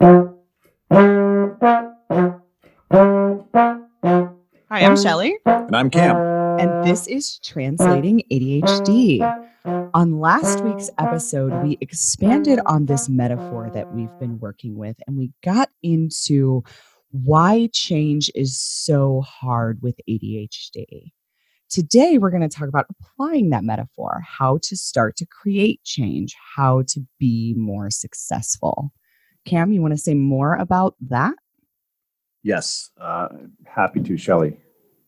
Hi, I'm Shelly. And I'm Cam. And this is Translating ADHD. On last week's episode, we expanded on this metaphor that we've been working with, and we got into why change is so hard with ADHD. Today, we're going to talk about applying that metaphor, how to start to create change, how to be more successful. Cam, you want to say more about that? Yes, uh, happy to, Shelly.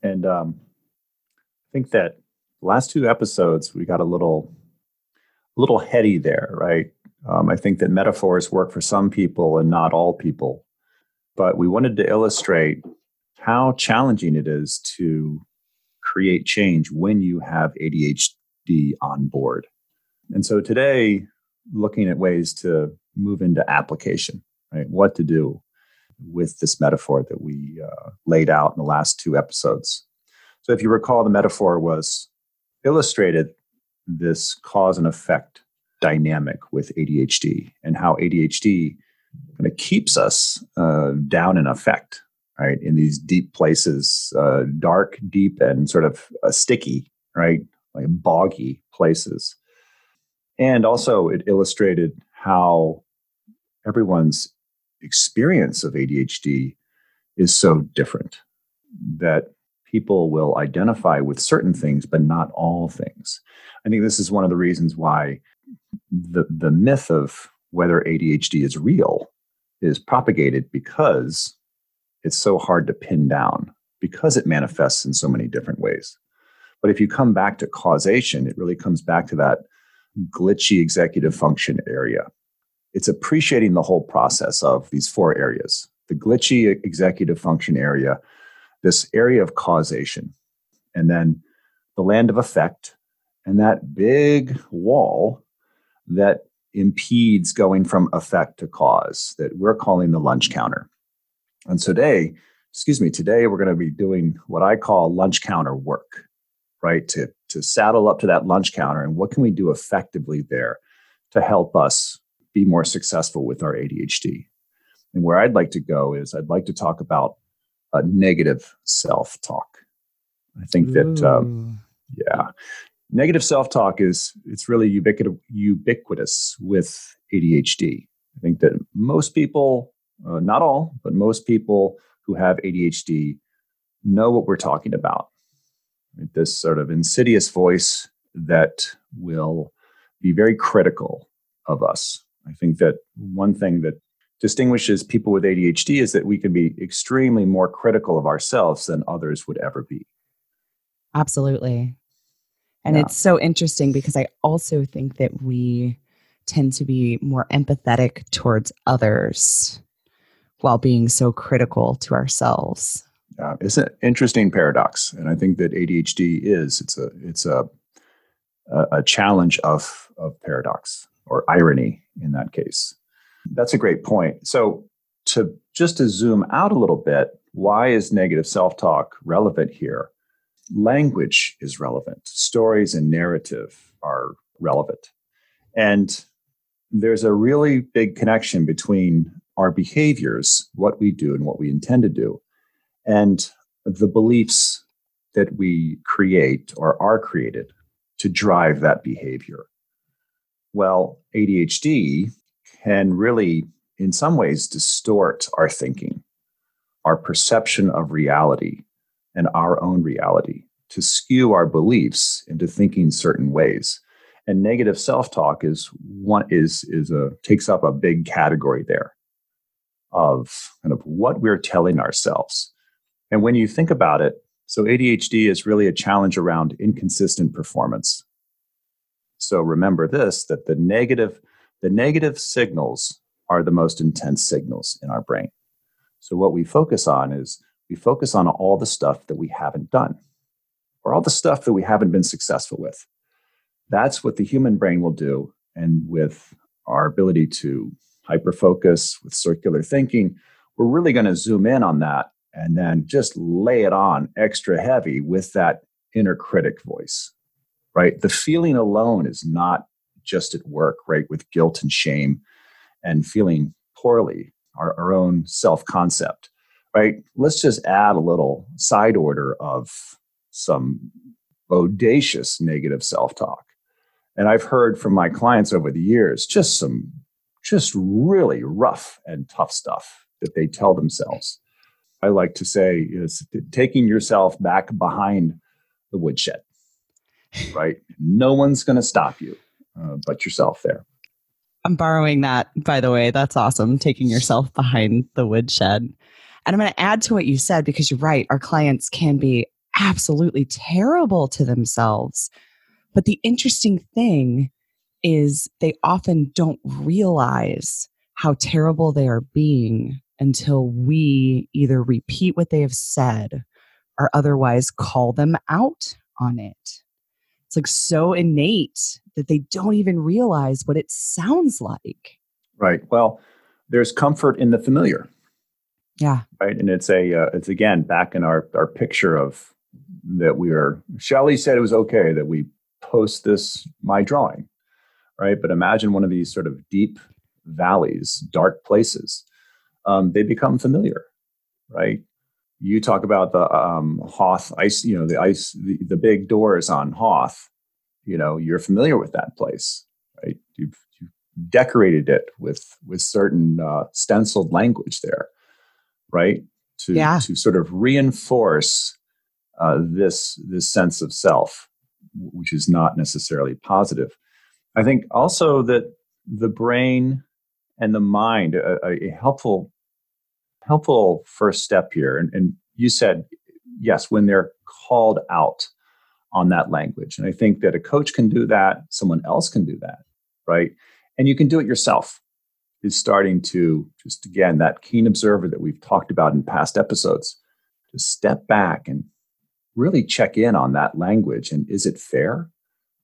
And um, I think that last two episodes we got a little, little heady there, right? Um, I think that metaphors work for some people and not all people, but we wanted to illustrate how challenging it is to create change when you have ADHD on board. And so today, looking at ways to move into application, right? What to do with this metaphor that we uh, laid out in the last two episodes. So, if you recall, the metaphor was illustrated this cause and effect dynamic with ADHD and how ADHD kind of keeps us uh, down in effect, right? In these deep places, uh, dark, deep, and sort of uh, sticky, right? Like boggy places. And also, it illustrated how everyone's experience of ADHD is so different that people will identify with certain things, but not all things. I think this is one of the reasons why the, the myth of whether ADHD is real is propagated because it's so hard to pin down, because it manifests in so many different ways. But if you come back to causation, it really comes back to that glitchy executive function area it's appreciating the whole process of these four areas the glitchy executive function area, this area of causation, and then the land of effect, and that big wall that impedes going from effect to cause that we're calling the lunch counter. And today, excuse me, today we're going to be doing what I call lunch counter work, right? To, to saddle up to that lunch counter and what can we do effectively there to help us be more successful with our ADHD. And where I'd like to go is I'd like to talk about a negative self talk. I think that, um, yeah, negative self talk is it's really ubiquitous, ubiquitous with ADHD. I think that most people, uh, not all, but most people who have ADHD know what we're talking about. This sort of insidious voice that will be very critical of us I think that one thing that distinguishes people with ADHD is that we can be extremely more critical of ourselves than others would ever be. Absolutely. And yeah. it's so interesting because I also think that we tend to be more empathetic towards others while being so critical to ourselves. Yeah, it's an interesting paradox, and I think that ADHD is it's a it's a a, a challenge of of paradox or irony in that case. That's a great point. So, to just to zoom out a little bit, why is negative self talk relevant here? Language is relevant, stories and narrative are relevant. And there's a really big connection between our behaviors, what we do and what we intend to do, and the beliefs that we create or are created to drive that behavior. Well, ADHD can really, in some ways, distort our thinking, our perception of reality, and our own reality to skew our beliefs into thinking certain ways. And negative self-talk is one is is a takes up a big category there of kind of what we're telling ourselves. And when you think about it, so ADHD is really a challenge around inconsistent performance. So remember this that the negative the negative signals are the most intense signals in our brain. So what we focus on is we focus on all the stuff that we haven't done or all the stuff that we haven't been successful with. That's what the human brain will do and with our ability to hyper focus with circular thinking, we're really going to zoom in on that and then just lay it on extra heavy with that inner critic voice right? The feeling alone is not just at work, right? With guilt and shame and feeling poorly our, our own self concept, right? Let's just add a little side order of some bodacious negative self talk. And I've heard from my clients over the years just some just really rough and tough stuff that they tell themselves. I like to say is taking yourself back behind the woodshed, right? no one's going to stop you uh, but yourself there. I'm borrowing that, by the way. That's awesome. Taking yourself behind the woodshed. And I'm going to add to what you said because you're right. Our clients can be absolutely terrible to themselves. But the interesting thing is they often don't realize how terrible they are being until we either repeat what they have said or otherwise call them out on it. It's like so innate that they don't even realize what it sounds like. Right. Well, there's comfort in the familiar. Yeah. Right. And it's a, uh, it's again back in our, our picture of that we are, Shelley said it was okay that we post this, my drawing. Right. But imagine one of these sort of deep valleys, dark places. Um, they become familiar. Right you talk about the um, Hoth ice, you know, the ice, the, the big doors on Hoth. You know, you're familiar with that place, right? You've, you've decorated it with with certain uh, stenciled language there, right? To yeah. to sort of reinforce uh, this this sense of self, which is not necessarily positive. I think also that the brain and the mind, a, a helpful helpful first step here. And, and you said, yes, when they're called out on that language. And I think that a coach can do that, someone else can do that, right? And you can do it yourself. Is starting to just again that keen observer that we've talked about in past episodes to step back and really check in on that language and is it fair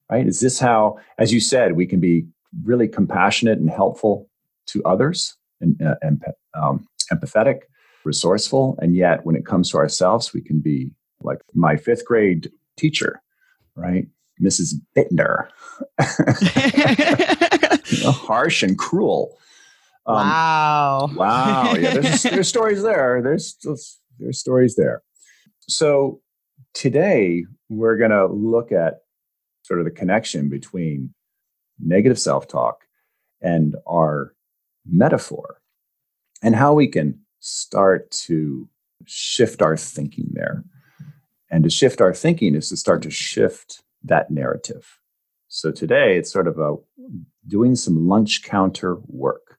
right is this how as you said we can be really compassionate and helpful to others and, uh, um, empathetic, resourceful, and yet when it comes to ourselves, we can be like my fifth grade teacher, right? Mrs. Bittner. you know, harsh and cruel. Um, wow. Wow. Yeah, there's, there's stories there. There's, there's stories there. So today we're going to look at sort of the connection between negative self talk and our metaphor and how we can start to shift our thinking there. And to shift our thinking is to start to shift that narrative. So today it's sort of a doing some lunch counter work.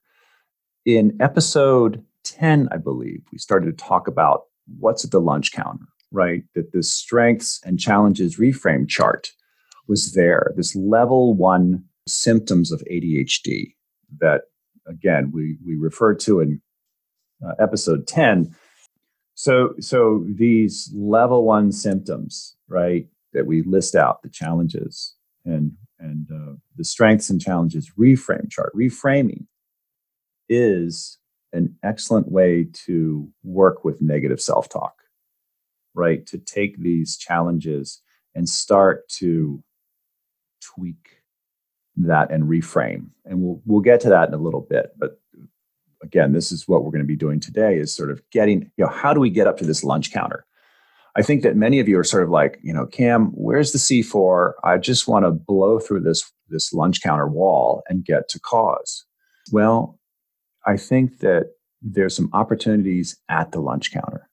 In episode 10, I believe, we started to talk about what's at the lunch counter, right? That the strengths and challenges reframe chart was there, this level one symptoms of ADHD that again we we refer to in uh, episode 10 so so these level one symptoms right that we list out the challenges and and uh, the strengths and challenges reframe chart reframing is an excellent way to work with negative self-talk right to take these challenges and start to tweak that and reframe and we'll we'll get to that in a little bit but again, this is what we're going to be doing today is sort of getting, you know, how do we get up to this lunch counter? I think that many of you are sort of like, you know, Cam, where's the C4? I just want to blow through this this lunch counter wall and get to cause. Well, I think that there's some opportunities at the lunch counter.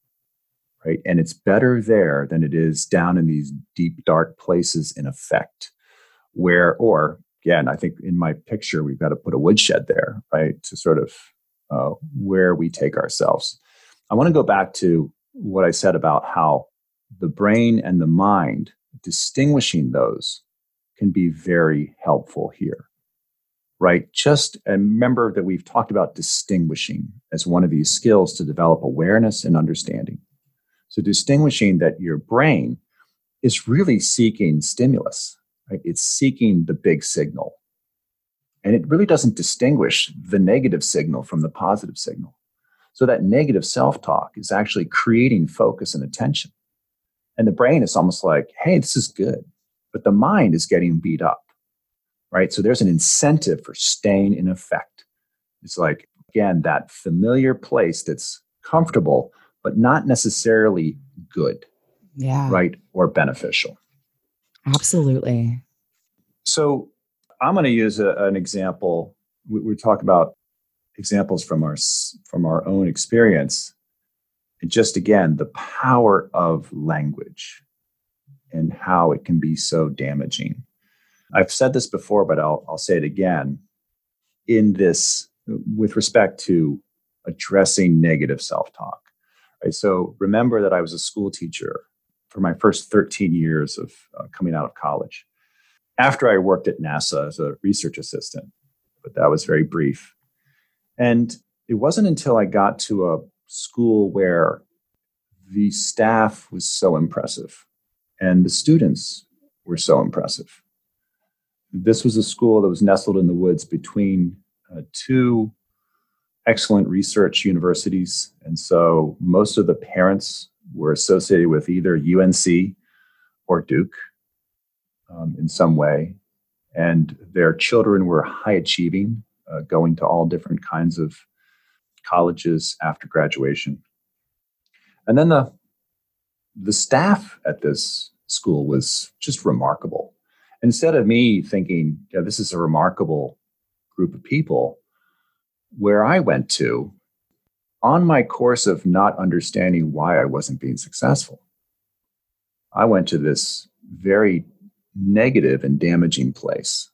Right? And it's better there than it is down in these deep dark places in effect where or again, I think in my picture we've got to put a woodshed there, right? To sort of uh, where we take ourselves. I want to go back to what I said about how the brain and the mind, distinguishing those, can be very helpful here. Right? Just remember that we've talked about distinguishing as one of these skills to develop awareness and understanding. So, distinguishing that your brain is really seeking stimulus, right? It's seeking the big signal. And it really doesn't distinguish the negative signal from the positive signal. So that negative self talk is actually creating focus and attention. And the brain is almost like, hey, this is good. But the mind is getting beat up, right? So there's an incentive for staying in effect. It's like, again, that familiar place that's comfortable, but not necessarily good. Yeah. Right. Or beneficial. Absolutely. So I'm going to use a, an example. We, we talk about examples from our from our own experience, and just again the power of language and how it can be so damaging. I've said this before, but I'll, I'll say it again. In this, with respect to addressing negative self talk. Right? So remember that I was a school teacher for my first 13 years of uh, coming out of college. After I worked at NASA as a research assistant, but that was very brief. And it wasn't until I got to a school where the staff was so impressive and the students were so impressive. This was a school that was nestled in the woods between uh, two excellent research universities. And so most of the parents were associated with either UNC or Duke um, in some way. And their children were high achieving, uh, going to all different kinds of colleges after graduation. And then the the staff at this school was just remarkable. Instead of me thinking, yeah, this is a remarkable group of people, where I went to on my course of not understanding why I wasn't being successful, I went to this very negative and damaging place.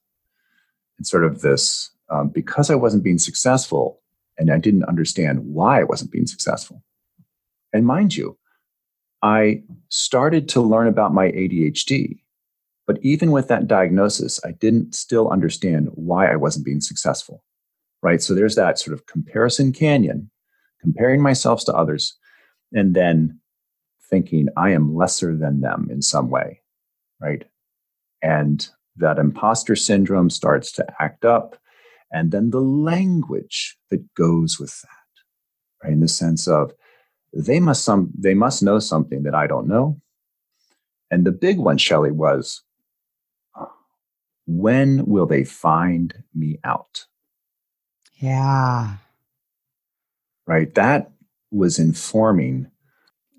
And sort of this, um, because I wasn't being successful and I didn't understand why I wasn't being successful. And mind you, I started to learn about my ADHD. But even with that diagnosis, I didn't still understand why I wasn't being successful. Right. So there's that sort of comparison canyon, comparing myself to others, and then thinking I am lesser than them in some way. Right. And that imposter syndrome starts to act up. And then the language that goes with that, right? In the sense of, they must some they must know something that I don't know. And the big one, Shelley, was when will they find me out? Yeah. Right. That was informing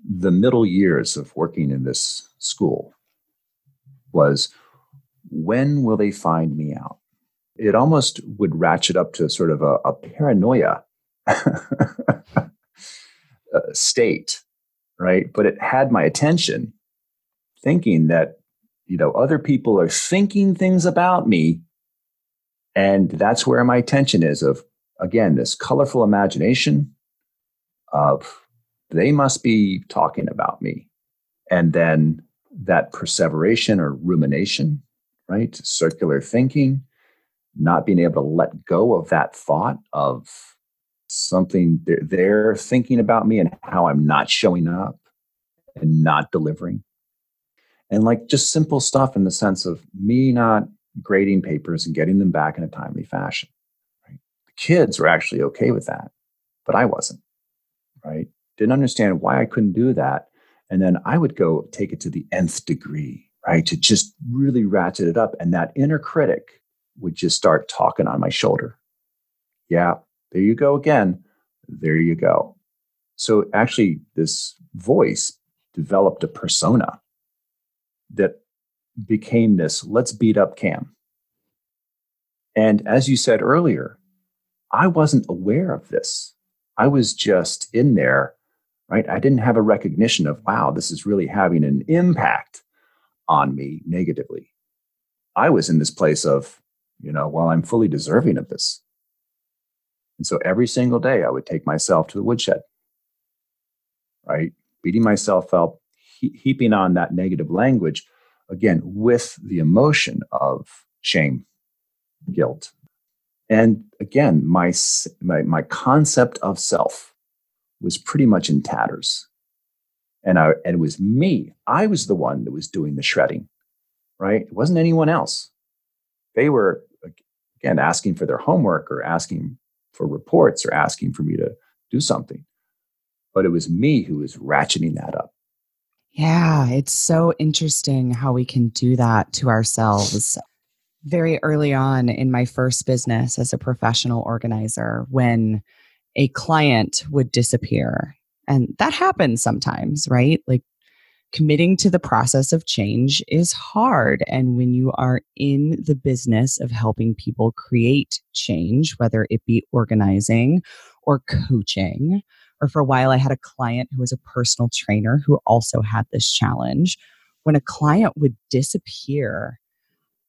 the middle years of working in this school was when will they find me out? It almost would ratchet up to sort of a, a paranoia uh, state, right? But it had my attention, thinking that you know other people are thinking things about me, and that's where my attention is. Of again, this colorful imagination of they must be talking about me, and then that perseveration or rumination, right? Circular thinking, not being able to let go of that thought of something they're, thinking about me and how I'm not showing up and not delivering. And like just simple stuff in the sense of me not grading papers and getting them back in a timely fashion. Right? The kids were actually okay with that, but I wasn't. Right? Didn't understand why I couldn't do that. And then I would go take it to the nth degree, right? To just really ratchet it up. And that inner critic would just start talking on my shoulder. Yeah, there you go again. There you go. So actually, this voice developed a persona that became this let's beat up Cam. And as you said earlier, I wasn't aware of this. I was just in there, right? I didn't have a recognition of, wow, this is really having an impact on me negatively. I was in this place of, you know, well, I'm fully deserving of this. And so every single day, I would take myself to the woodshed, right? Beating myself up, he- heaping on that negative language, again, with the emotion of shame, guilt. And again, my, my, my concept of self was pretty much in tatters. And, I, and it was me. I was the one that was doing the shredding, right? It wasn't anyone else. They were, again, asking for their homework or asking for reports or asking for me to do something. But it was me who was ratcheting that up. Yeah, it's so interesting how we can do that to ourselves. Very early on in my first business as a professional organizer, when a client would disappear. And that happens sometimes, right? Like committing to the process of change is hard. And when you are in the business of helping people create change, whether it be organizing or coaching, or for a while, I had a client who was a personal trainer who also had this challenge. When a client would disappear,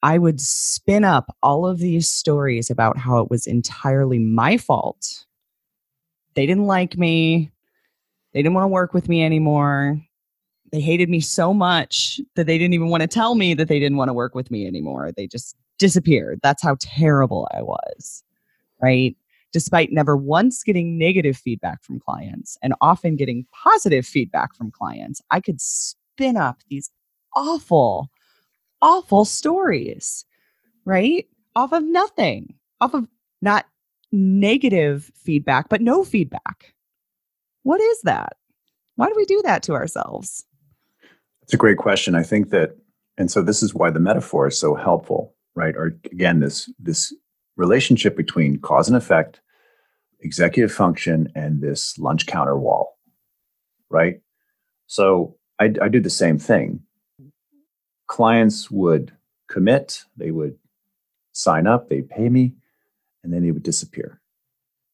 I would spin up all of these stories about how it was entirely my fault. They didn't like me. They didn't want to work with me anymore they hated me so much that they didn't even want to tell me that they didn't want to work with me anymore. They just disappeared. That's how terrible I was. Right. Despite never once getting negative feedback from clients and often getting positive feedback from clients, I could spin up these awful, awful stories, right? Off of nothing, off of not negative feedback, but no feedback. What is that? Why do we do that to ourselves? It's a great question. I think that, and so this is why the metaphor is so helpful, right? Or again, this this relationship between cause and effect, executive function, and this lunch counter wall, right? So I, I do the same thing. Clients would commit, they would sign up, they pay me, and then they would disappear.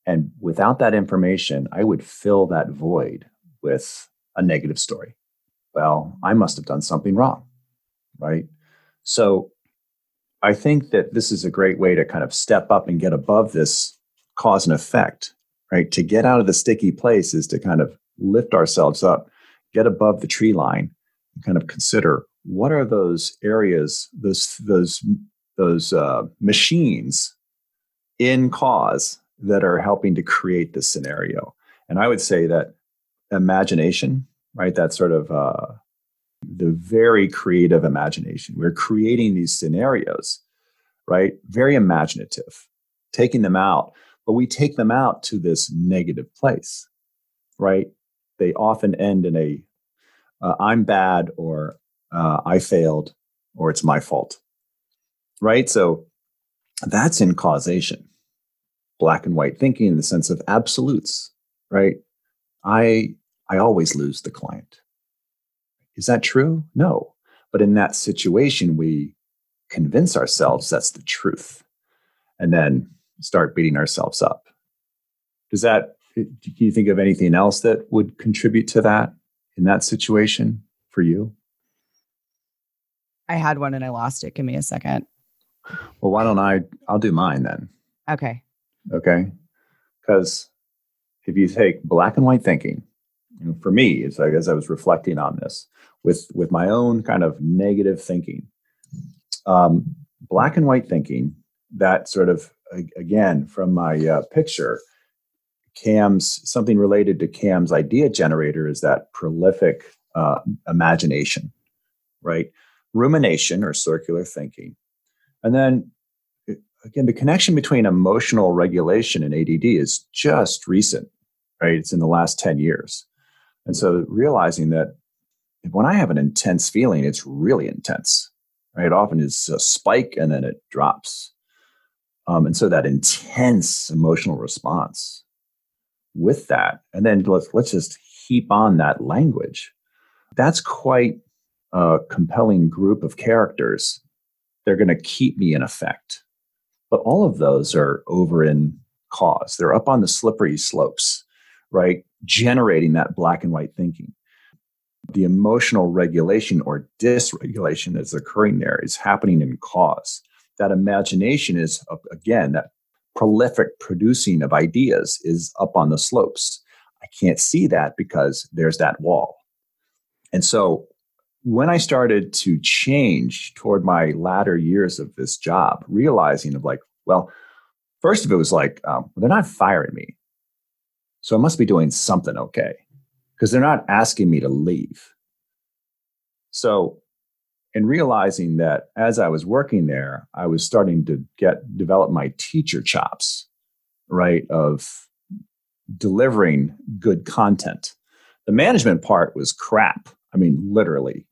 And without that information, I would fill that void with a negative story well, I must have done something wrong. Right. So I think that this is a great way to kind of step up and get above this cause and effect, right? To get out of the sticky place is to kind of lift ourselves up, get above the tree line, and kind of consider what are those areas, those those those uh, machines in cause that are helping to create this scenario. And I would say that imagination right? That sort of uh, the very creative imagination. We're creating these scenarios, right? Very imaginative, taking them out, but we take them out to this negative place, right? They often end in a uh, I'm bad or uh, I failed or it's my fault, right? So that's in causation, black and white thinking in the sense of absolutes, right? I I always lose the client. Is that true? No. But in that situation, we convince ourselves that's the truth and then start beating ourselves up. Does that, do you think of anything else that would contribute to that in that situation for you? I had one and I lost it. Give me a second. Well, why don't I? I'll do mine then. Okay. Okay. Because if you take black and white thinking, know, for me, it's like as I was reflecting on this with with my own kind of negative thinking, um, black and white thinking. That sort of again from my uh, picture, Cam's something related to Cam's idea generator is that prolific uh, imagination, right? Rumination or circular thinking, and then again the connection between emotional regulation and ADD is just recent, right? It's in the last ten years. And so realizing that when I have an intense feeling, it's really intense. Right? It often is a spike and then it drops. Um, and so that intense emotional response with that, and then let's let's just heap on that language. That's quite a compelling group of characters. They're going to keep me in effect. But all of those are over in cause. They're up on the slippery slopes, right? generating that black and white thinking. The emotional regulation or dysregulation that's occurring there is happening in cause. That imagination is, again, that prolific producing of ideas is up on the slopes. I can't see that because there's that wall. And so when I started to change toward my latter years of this job, realizing of like, well, first of it was like, um, they're not firing me. So I must be doing something okay because they're not asking me to leave. So, in realizing that as I was working there, I was starting to get develop my teacher chops, right, of delivering good content. The management part was crap. I mean, literally.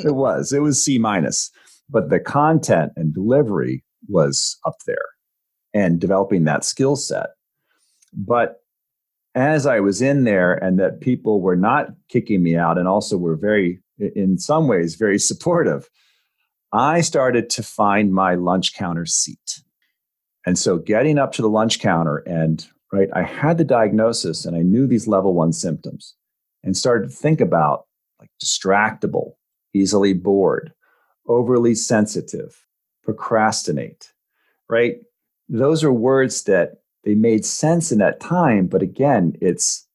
It was. It was C minus. But the content and delivery was up there and developing that skill set. But as I was in there and that people were not kicking me out and also were very, in some ways, very supportive, I started to find my lunch counter seat. And so getting up to the lunch counter and right, I had the diagnosis and I knew these level one symptoms and started to think about like distractible, easily bored, overly sensitive, procrastinate, right? Those are words that they made sense in that time. But again, it's,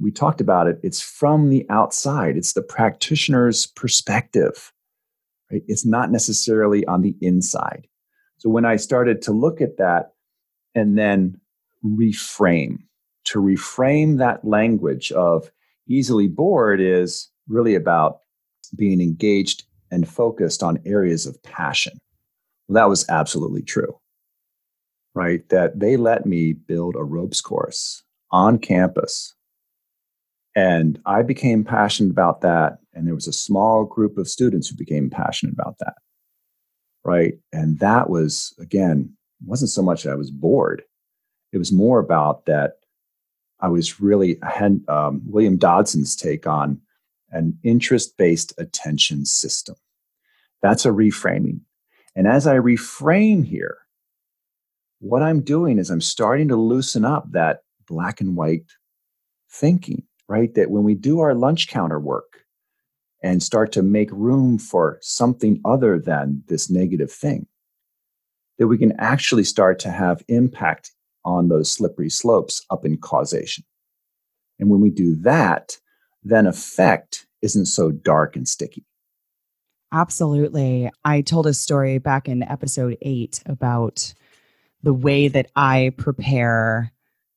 we talked about it, it's from the outside, it's the practitioner's perspective, right? It's not necessarily on the inside. So when I started to look at that and then reframe, to reframe that language of easily bored is really about being engaged and focused on areas of passion. Well, that was absolutely true right? That they let me build a ropes course on campus. And I became passionate about that. And there was a small group of students who became passionate about that. Right. And that was, again, wasn't so much that I was bored. It was more about that I was really, um, William Dodson's take on an interest based attention system. That's a reframing. And as I reframe here, what I'm doing is I'm starting to loosen up that black and white thinking, right? That when we do our lunch counter work and start to make room for something other than this negative thing, that we can actually start to have impact on those slippery slopes up in causation. And when we do that, then effect isn't so dark and sticky. Absolutely. I told a story back in episode eight about the way that I prepare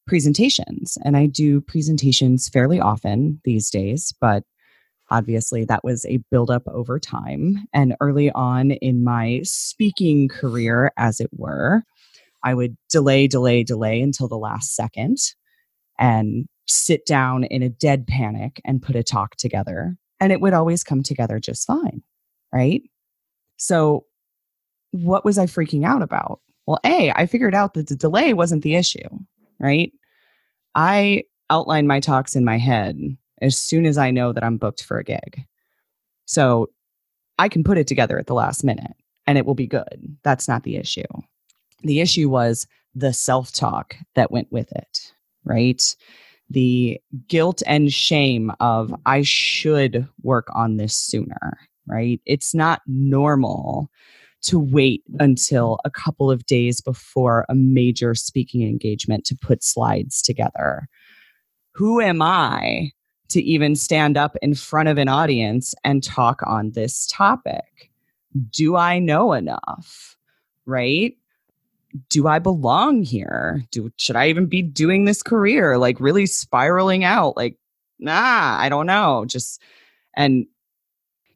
presentations. And I do presentations fairly often these days, but obviously that was a buildup over time. And early on in my speaking career, as it were, I would delay, delay, delay until the last second and sit down in a dead panic and put a talk together. And it would always come together just fine. Right. So, what was I freaking out about? Well, A, I figured out that the delay wasn't the issue, right? I outline my talks in my head as soon as I know that I'm booked for a gig. So I can put it together at the last minute and it will be good. That's not the issue. The issue was the self talk that went with it, right? The guilt and shame of I should work on this sooner, right? It's not normal to wait until a couple of days before a major speaking engagement to put slides together. Who am I to even stand up in front of an audience and talk on this topic? Do I know enough? Right? Do I belong here? Do should I even be doing this career? Like really spiraling out like nah, I don't know. Just and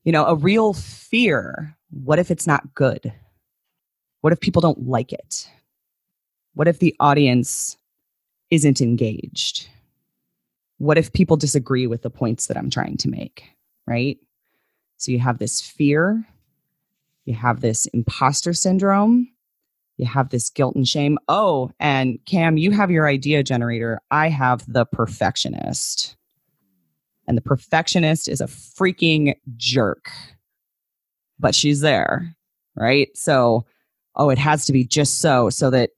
you know, a real fear what if it's not good? What if people don't like it? What if the audience isn't engaged? What if people disagree with the points that I'm trying to make? Right? So you have this fear, you have this imposter syndrome, you have this guilt and shame. Oh, and Cam, you have your idea generator. I have the perfectionist. And the perfectionist is a freaking jerk but she's there, right? So, oh, it has to be just so, so that,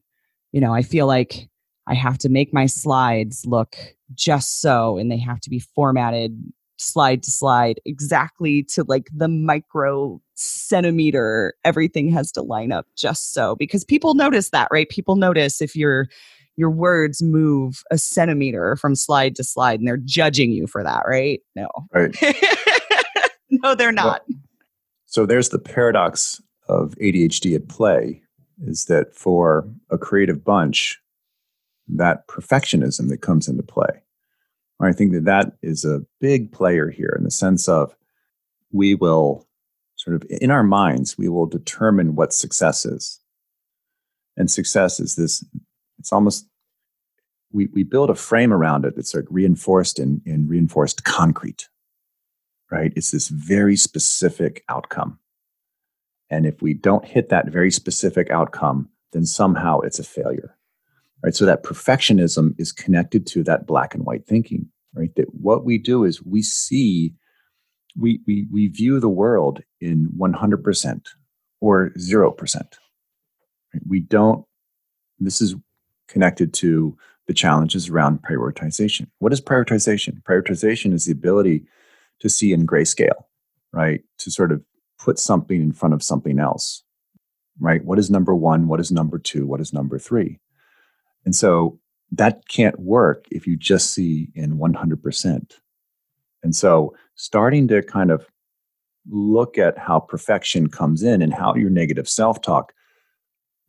you know, I feel like I have to make my slides look just so, and they have to be formatted slide to slide exactly to like the micro centimeter. Everything has to line up just so because people notice that, right? People notice if your your words move a centimeter from slide to slide and they're judging you for that, right? No. Right. no, they're not. Well, so there's the paradox of ADHD at play is that for a creative bunch, that perfectionism that comes into play. I think that that is a big player here in the sense of we will sort of in our minds, we will determine what success is. And success is this, it's almost, we, we build a frame around it that's like reinforced in, in reinforced concrete right? It's this very specific outcome. And if we don't hit that very specific outcome, then somehow it's a failure. Right. So that perfectionism is connected to that black and white thinking, right? That what we do is we see, we we we view the world in 100% or 0%. We don't, this is connected to the challenges around prioritization. What is prioritization? Prioritization is the ability to see in grayscale, right? To sort of put something in front of something else, right? What is number one? What is number two? What is number three? And so that can't work if you just see in 100%. And so starting to kind of look at how perfection comes in and how your negative self talk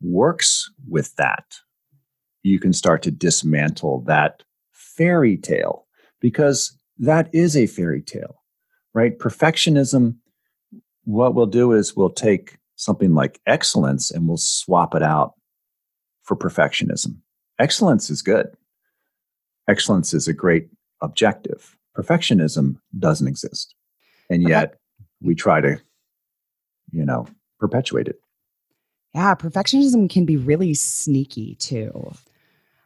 works with that, you can start to dismantle that fairy tale because that is a fairy tale, right? Perfectionism, what we'll do is we'll take something like excellence and we'll swap it out for perfectionism. Excellence is good. Excellence is a great objective. Perfectionism doesn't exist. And yet we try to, you know, perpetuate it. Yeah, perfectionism can be really sneaky too.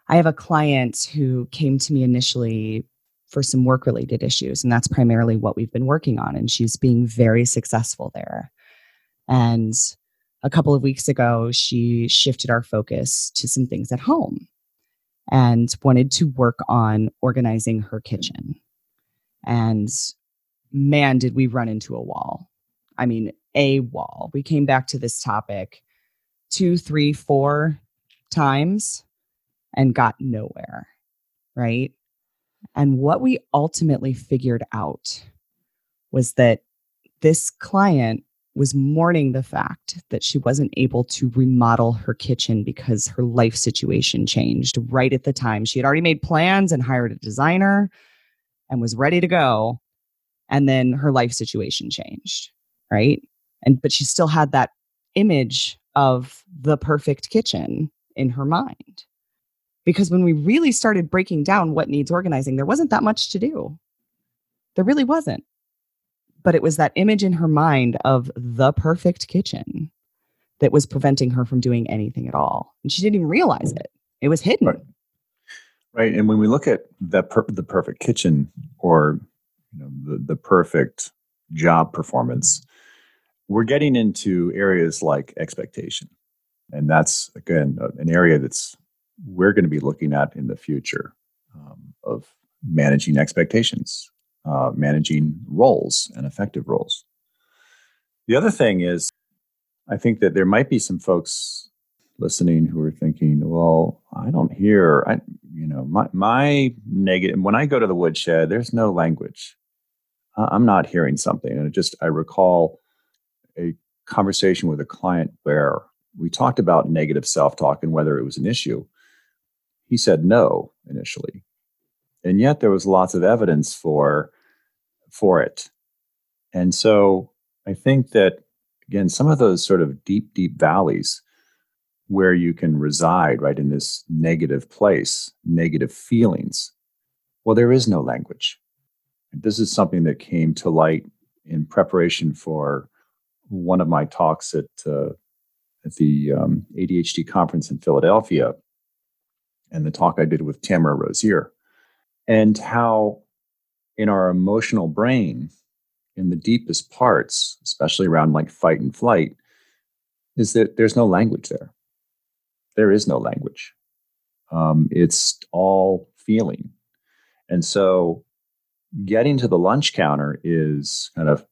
I have a client who came to me initially for some work related issues, and that's primarily what we've been working on. And she's being very successful there. And a couple of weeks ago, she shifted our focus to some things at home and wanted to work on organizing her kitchen. And man, did we run into a wall. I mean, a wall. We came back to this topic two, three, four times and got nowhere. Right. And what we ultimately figured out was that this client was mourning the fact that she wasn't able to remodel her kitchen because her life situation changed right at the time. She had already made plans and hired a designer and was ready to go and then her life situation changed right? And but she still had that image of the perfect kitchen in her mind. Because when we really started breaking down what needs organizing there wasn't that much to do. There really wasn't. But it was that image in her mind of the perfect kitchen that was preventing her from doing anything at all. And she didn't even realize mm. it. It was hidden. Right, right. and when we look at the per- the perfect kitchen or you know, the, the perfect job performance, we're getting into areas like expectation. And that's, again, an area that's we're going to be looking at in the future um, of managing expectations, uh, managing roles and effective roles. The other thing is, I think that there might be some folks listening who are thinking, well, I don't hear, I, you know, my, my negative, when I go to the woodshed, there's no language. I'm not hearing something. And it just, I recall a conversation with a client where we talked about negative self talk and whether it was an issue. He said no initially. And yet there was lots of evidence for for it. And so I think that again, some of those sort of deep, deep valleys where you can reside right in this negative place, negative feelings. Well, there is no language. This is something that came to light in preparation for one of my talks at uh, at the um, ADHD conference in Philadelphia, and the talk I did with Tamara Rosier, and how in our emotional brain, in the deepest parts, especially around like fight and flight, is that there's no language there. There is no language. Um, it's all feeling, and so getting to the lunch counter is kind of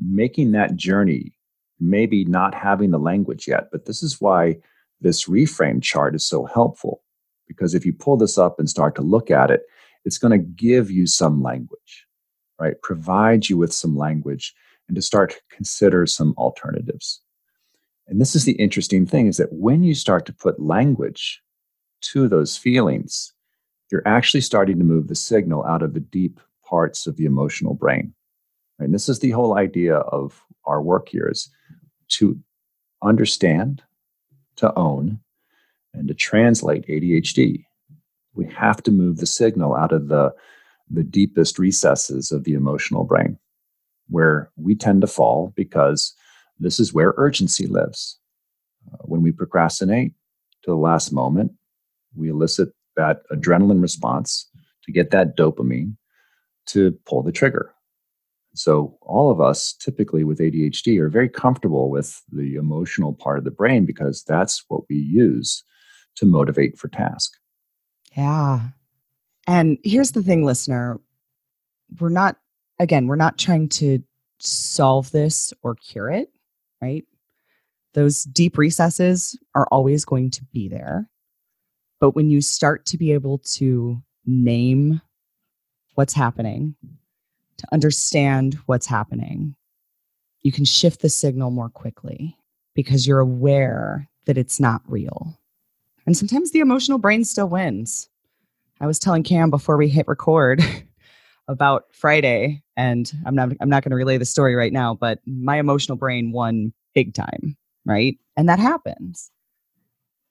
making that journey, maybe not having the language yet. But this is why this reframe chart is so helpful. Because if you pull this up and start to look at it, it's going to give you some language, right? Provide you with some language and to start to consider some alternatives. And this is the interesting thing is that when you start to put language to those feelings, you're actually starting to move the signal out of the deep parts of the emotional brain. And this is the whole idea of our work here is to understand, to own, and to translate ADHD. We have to move the signal out of the, the deepest recesses of the emotional brain, where we tend to fall because this is where urgency lives. Uh, when we procrastinate, to the last moment. We elicit that adrenaline response to get that dopamine to pull the trigger. So, all of us typically with ADHD are very comfortable with the emotional part of the brain because that's what we use to motivate for task. Yeah. And here's the thing, listener we're not, again, we're not trying to solve this or cure it, right? Those deep recesses are always going to be there. But when you start to be able to name what's happening, to understand what's happening, you can shift the signal more quickly because you're aware that it's not real. And sometimes the emotional brain still wins. I was telling Cam before we hit record about Friday, and I'm not I'm not going to relay the story right now, but my emotional brain won big time, right? And that happens.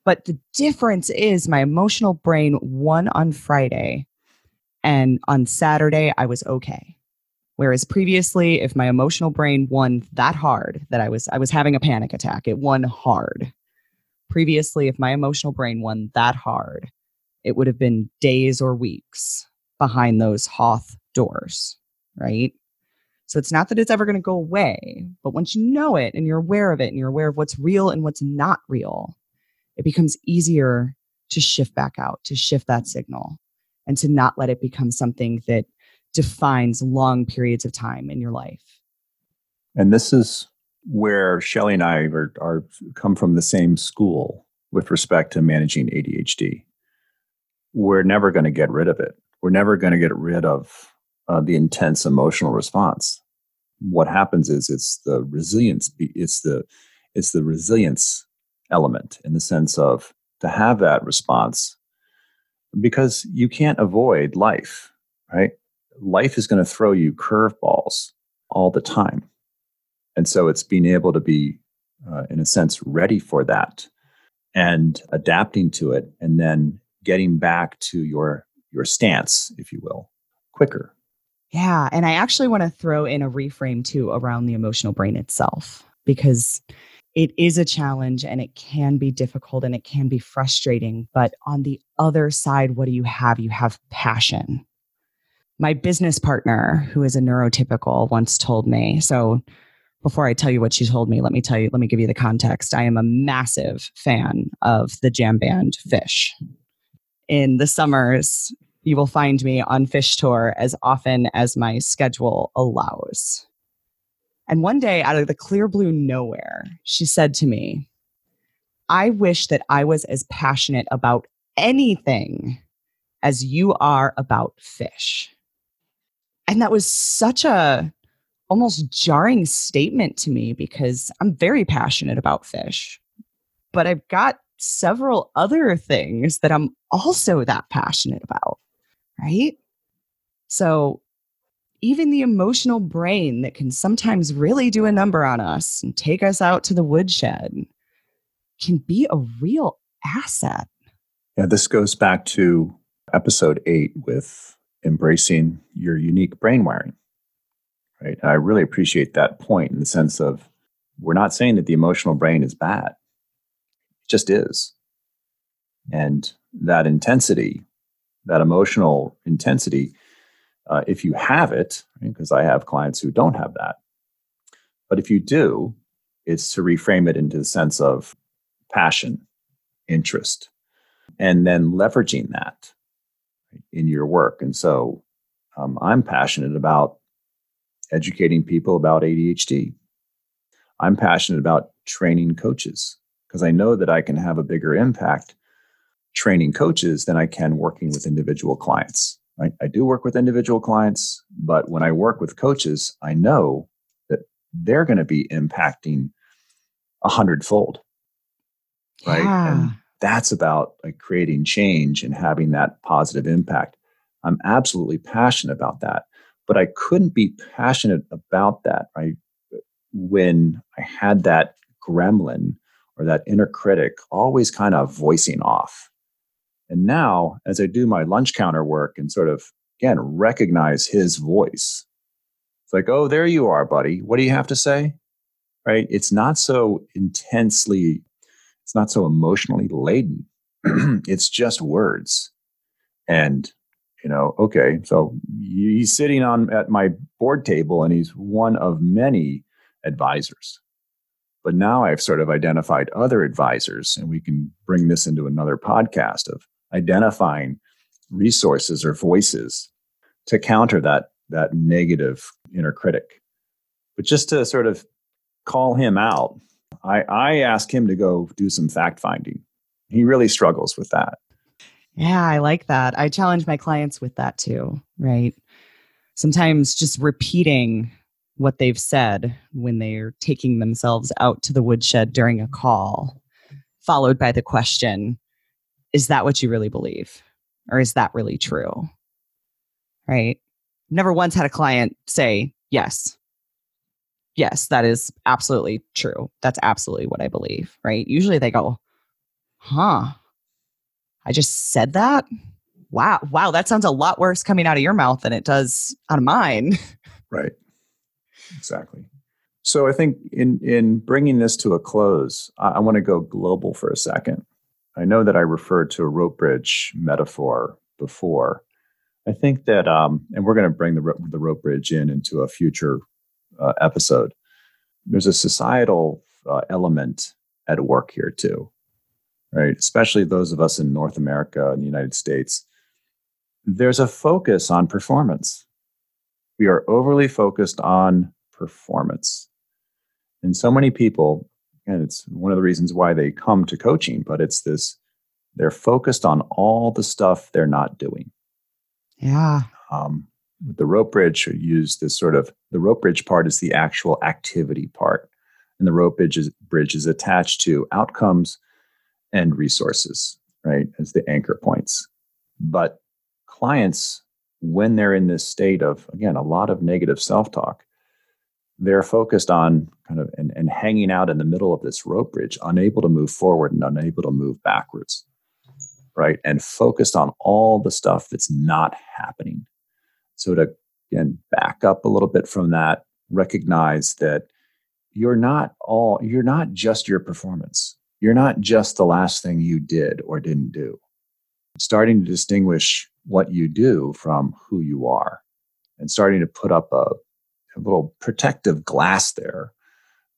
But the difference is my emotional brain won on Friday and on Saturday I was okay. Whereas previously if my emotional brain won that hard that I was I was having a panic attack, it won hard. Previously if my emotional brain won that hard, it would have been days or weeks behind those Hoth doors, right? So it's not that it's ever going to go away, but once you know it and you're aware of it and you're aware of what's real and what's not real, it becomes easier to shift back out, to shift that signal, and to not let it become something that defines long periods of time in your life. And this is where Shelly and I are, are come from the same school with respect to managing ADHD. We're never going to get rid of it. We're never going to get rid of uh, the intense emotional response. What happens is it's the resilience. It's the it's the resilience element in the sense of to have that response because you can't avoid life, right? Life is going to throw you curveballs all the time. And so it's being able to be, uh, in a sense, ready for that and adapting to it and then getting back to your your stance, if you will, quicker. Yeah. And I actually want to throw in a reframe too around the emotional brain itself because it is a challenge and it can be difficult and it can be frustrating. But on the other side, what do you have? You have passion. My business partner, who is a neurotypical, once told me so. Before I tell you what she told me, let me tell you, let me give you the context. I am a massive fan of the jam band Phish. In the summers, you will find me on Phish Tour as often as my schedule allows. And one day, out of the clear blue nowhere, she said to me, I wish that I was as passionate about anything as you are about Phish. And that was such a almost jarring statement to me because I'm very passionate about Phish, But I've got several other things that I'm also that passionate about, right? So even the emotional brain that can sometimes really do a number on us and take us out to the woodshed can be a real asset. Yeah, this goes back to episode eight with embracing your unique brain wiring. Right. I really appreciate that point in the sense of we're not saying that the emotional brain is bad. It just is. And that intensity, that emotional intensity, uh, if you have it, because right, I have clients who don't have that. But if you do, it's to reframe it into the sense of passion, interest, and then leveraging that in your work. And so um, I'm passionate about educating people about ADHD. I'm passionate about training coaches because I know that I can have a bigger impact training coaches than I can working with individual clients. Right? I do work with individual clients, but when I work with coaches, I know that they're going to be impacting a hundredfold. Right. Yeah. And that's about like creating change and having that positive impact. I'm absolutely passionate about that. But I couldn't be passionate about that, right? When I had that gremlin or that inner critic always kind of voicing off and now, as I do my lunch counter work and sort of, again, recognize his voice, it's like, oh, there you are, buddy. What do you have to say? Right? It's not so intensely it's not so emotionally laden. it's just words. And, you know, okay, so he's sitting on at my board table and he's one of many advisors. But now I've sort of identified other advisors, and we can bring this into another podcast of identifying resources or voices to counter that that negative inner critic. But just to sort of call him out, I, I ask him to go do some fact finding. He really struggles with that. Yeah, I like that. I challenge my clients with that too, right? Sometimes just repeating what they've said when they're taking themselves out to the woodshed during a call, followed by the question, Is that what you really believe? Or is that really true? Right? Never once had a client say, Yes, yes, that is absolutely true. That's absolutely what I believe, right? Usually they go, huh, I just said that. Wow, wow, that sounds a lot worse coming out of your mouth than it does out of mine. Right. Exactly. So I think in in bringing this to a close, I, I want to go global for a second. I know that I referred to a rope bridge metaphor before. I think that, um, and we're going to bring the the rope bridge in into a future uh, episode, there's a societal uh, element at work here too, right? Especially those of us in North America and the United States. There's a focus on performance. We are overly focused on performance. And so many people, and it's one of the reasons why they come to coaching, but it's this they're focused on all the stuff they're not doing. Yeah. Um, the rope bridge use this sort of the rope bridge part is the actual activity part and the rope bridge is, bridge is attached to outcomes and resources right as the anchor points but clients when they're in this state of again a lot of negative self-talk they're focused on kind of and, and hanging out in the middle of this rope bridge unable to move forward and unable to move backwards right and focused on all the stuff that's not happening so to again back up a little bit from that, recognize that you're not all you're not just your performance. You're not just the last thing you did or didn't do. Starting to distinguish what you do from who you are and starting to put up a, a little protective glass there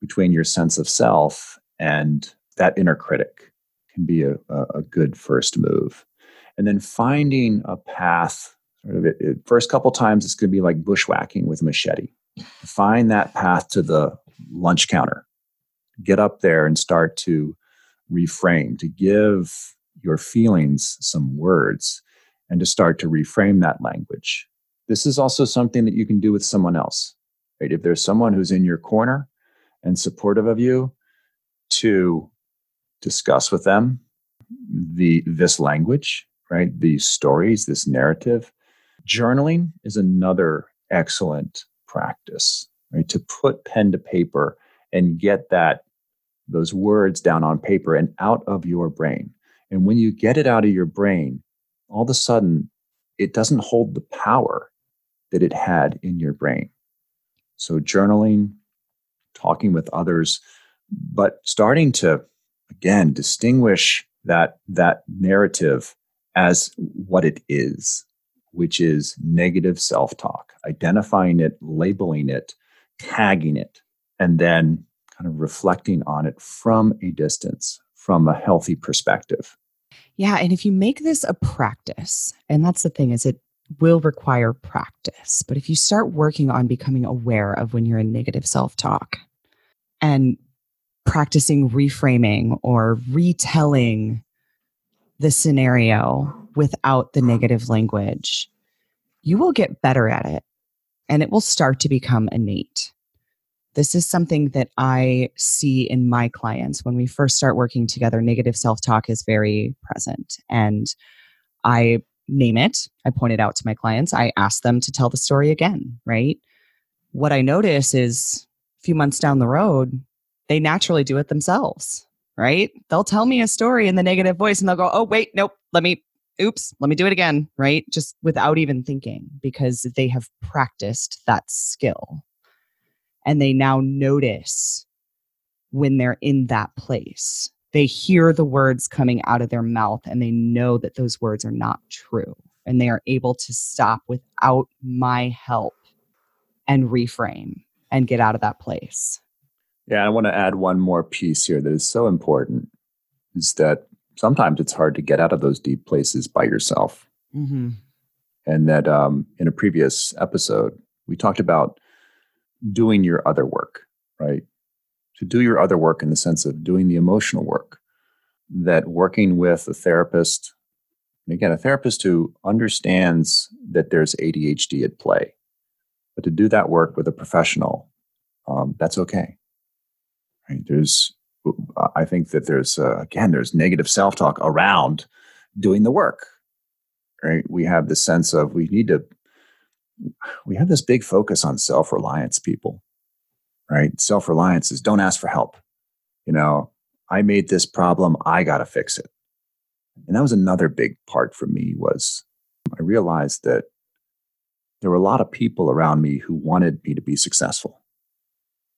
between your sense of self and that inner critic can be a, a, good first move. And then finding a path Sort of it, it, first couple times, it's going to be like bushwhacking with a machete. Find that path to the lunch counter. Get up there and start to reframe, to give your feelings some words, and to start to reframe that language. This is also something that you can do with someone else. Right? If there's someone who's in your corner and supportive of you, to discuss with them the this language, right? These stories, this narrative, Journaling is another excellent practice, right? To put pen to paper and get that those words down on paper and out of your brain. And when you get it out of your brain, all of a sudden it doesn't hold the power that it had in your brain. So journaling, talking with others, but starting to again distinguish that that narrative as what it is which is negative self talk, identifying it, labeling it, tagging it, and then kind of reflecting on it from a distance, from a healthy perspective. Yeah. And if you make this a practice, and that's the thing, is it will require practice. But if you start working on becoming aware of when you're in negative self talk and practicing reframing or retelling the scenario without the negative language, you will get better at it and it will start to become innate. This is something that I see in my clients. When we first start working together, negative self talk is very present. And I name it, I point it out to my clients, I ask them to tell the story again, right? What I notice is a few months down the road, they naturally do it themselves right? They'll tell me a story in the negative voice and they'll go, oh, wait, nope, let me, oops, let me do it again, right? Just without even thinking because they have practiced that skill. And they now notice when they're in that place. They hear the words coming out of their mouth and they know that those words are not true and they are able to stop without my help and reframe and get out of that place. Yeah, I want to add one more piece here that is so important is that sometimes it's hard to get out of those deep places by yourself. Mm-hmm. And that um, in a previous episode, we talked about doing your other work, right? To do your other work in the sense of doing the emotional work, that working with a therapist, and again, a therapist who understands that there's ADHD at play, but to do that work with a professional, um, that's okay. Right? There's, I think that there's uh, again, there's negative self-talk around doing the work. Right? We have the sense of we need to. We have this big focus on self-reliance, people. Right? Self-reliance is don't ask for help. You know, I made this problem. I got to fix it. And that was another big part for me was I realized that there were a lot of people around me who wanted me to be successful.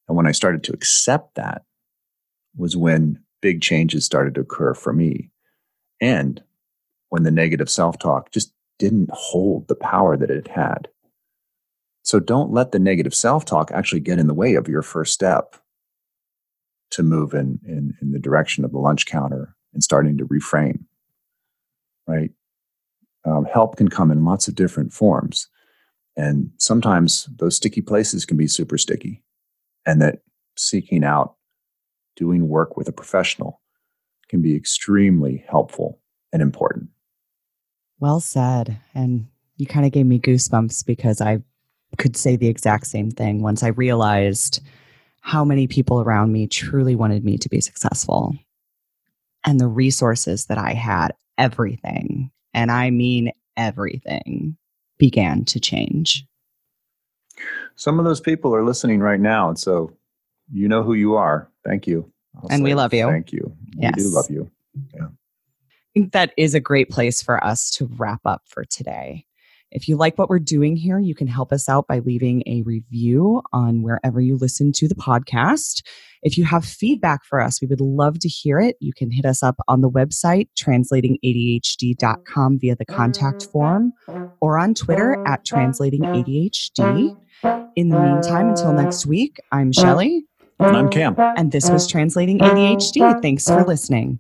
And when I started to accept that was when big changes started to occur for me. And when the negative self talk just didn't hold the power that it had. So don't let the negative self talk actually get in the way of your first step to move in, in, in the direction of the lunch counter and starting to reframe, right? Um, help can come in lots of different forms. And sometimes those sticky places can be super sticky, and that seeking out doing work with a professional can be extremely helpful and important. Well said. And you kind of gave me goosebumps because I could say the exact same thing once I realized how many people around me truly wanted me to be successful and the resources that I had, everything, and I mean everything, began to change. Some of those people are listening right now. And so you know who you are. Thank you. I'll and we love you. Thank you. Yes. We do love you. Yeah. I think that is a great place for us to wrap up for today. If you like what we're doing here, you can help us out by leaving a review on wherever you listen to the podcast. If you have feedback for us, we would love to hear it. You can hit us up on the website, translatingadhd.com via the contact form, or on Twitter at translatingadhd. In the meantime, until next week, I'm Shelly. And I'm Cam. And this was Translating ADHD. Thanks for listening.